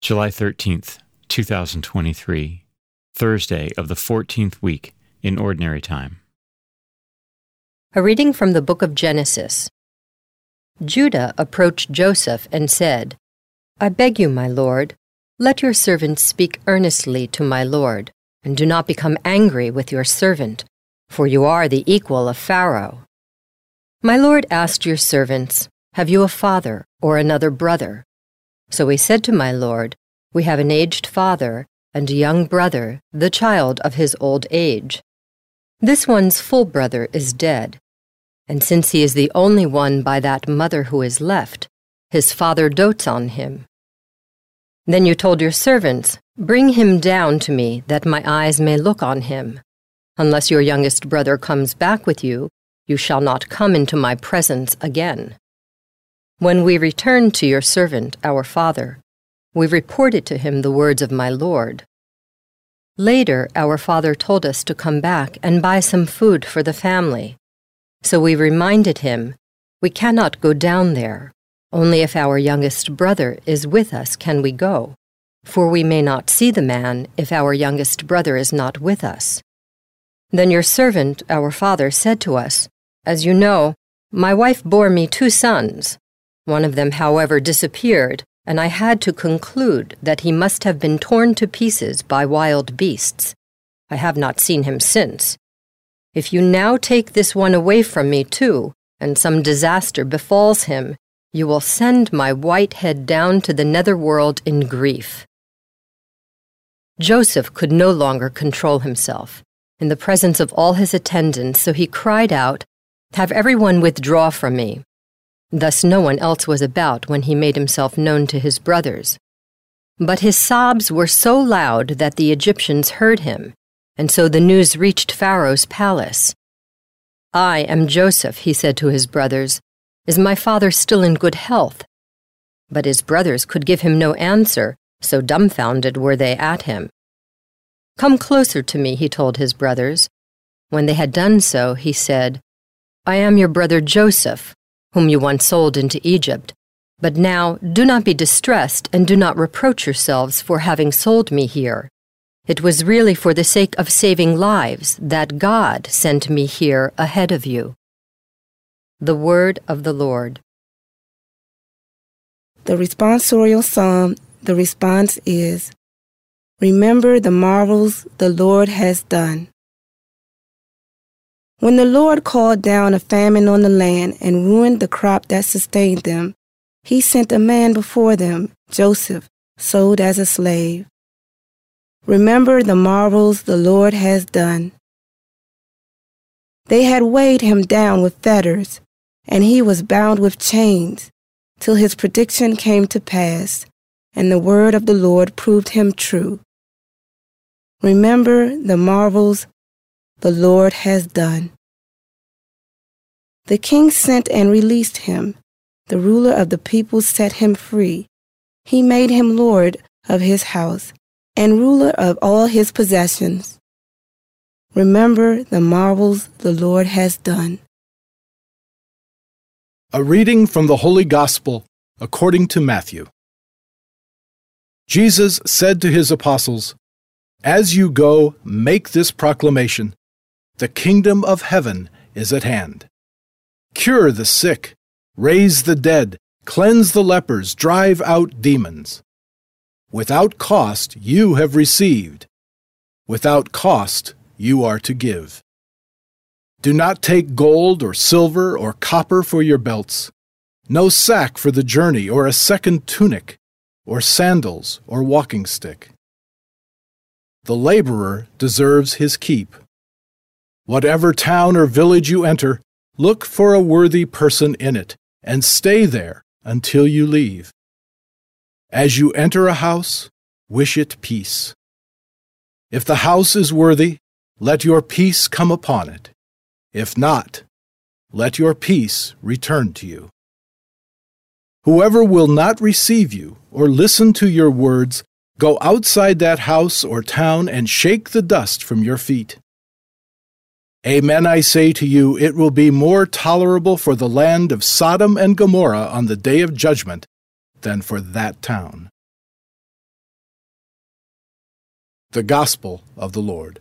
July 13th, 2023, Thursday of the 14th week in Ordinary Time. A reading from the book of Genesis. Judah approached Joseph and said, I beg you, my lord, let your servant speak earnestly to my lord, and do not become angry with your servant, for you are the equal of Pharaoh. My lord asked your servants, Have you a father or another brother? So he said to my lord, We have an aged father and a young brother, the child of his old age. This one's full brother is dead, and since he is the only one by that mother who is left, his father dotes on him. Then you told your servants, Bring him down to me, that my eyes may look on him. Unless your youngest brother comes back with you, you shall not come into my presence again. When we returned to your servant, our father, we reported to him the words of my Lord. Later, our father told us to come back and buy some food for the family. So we reminded him, We cannot go down there. Only if our youngest brother is with us can we go, for we may not see the man if our youngest brother is not with us. Then your servant, our father, said to us, As you know, my wife bore me two sons. One of them, however, disappeared, and I had to conclude that he must have been torn to pieces by wild beasts. I have not seen him since. If you now take this one away from me, too, and some disaster befalls him, you will send my white head down to the netherworld in grief. Joseph could no longer control himself in the presence of all his attendants, so he cried out, Have everyone withdraw from me. Thus no one else was about when he made himself known to his brothers. But his sobs were so loud that the Egyptians heard him, and so the news reached Pharaoh's palace. I am Joseph, he said to his brothers. Is my father still in good health? But his brothers could give him no answer, so dumbfounded were they at him. Come closer to me, he told his brothers. When they had done so, he said, I am your brother Joseph whom you once sold into Egypt. But now do not be distressed, and do not reproach yourselves for having sold me here. It was really for the sake of saving lives that God sent me here ahead of you. The Word of the Lord. The responsorial psalm, the response is Remember the marvels the Lord has done. When the Lord called down a famine on the land and ruined the crop that sustained them, he sent a man before them, Joseph, sold as a slave. Remember the marvels the Lord has done. They had weighed him down with fetters, and he was bound with chains, till his prediction came to pass, and the word of the Lord proved him true. Remember the marvels the Lord has done. The king sent and released him. The ruler of the people set him free. He made him lord of his house and ruler of all his possessions. Remember the marvels the Lord has done. A reading from the Holy Gospel according to Matthew. Jesus said to his apostles, As you go, make this proclamation The kingdom of heaven is at hand. Cure the sick, raise the dead, cleanse the lepers, drive out demons. Without cost you have received. Without cost you are to give. Do not take gold or silver or copper for your belts, no sack for the journey or a second tunic, or sandals or walking stick. The laborer deserves his keep. Whatever town or village you enter, Look for a worthy person in it, and stay there until you leave. As you enter a house, wish it peace. If the house is worthy, let your peace come upon it. If not, let your peace return to you. Whoever will not receive you or listen to your words, go outside that house or town and shake the dust from your feet. Amen, I say to you, it will be more tolerable for the land of Sodom and Gomorrah on the day of judgment than for that town. The Gospel of the Lord.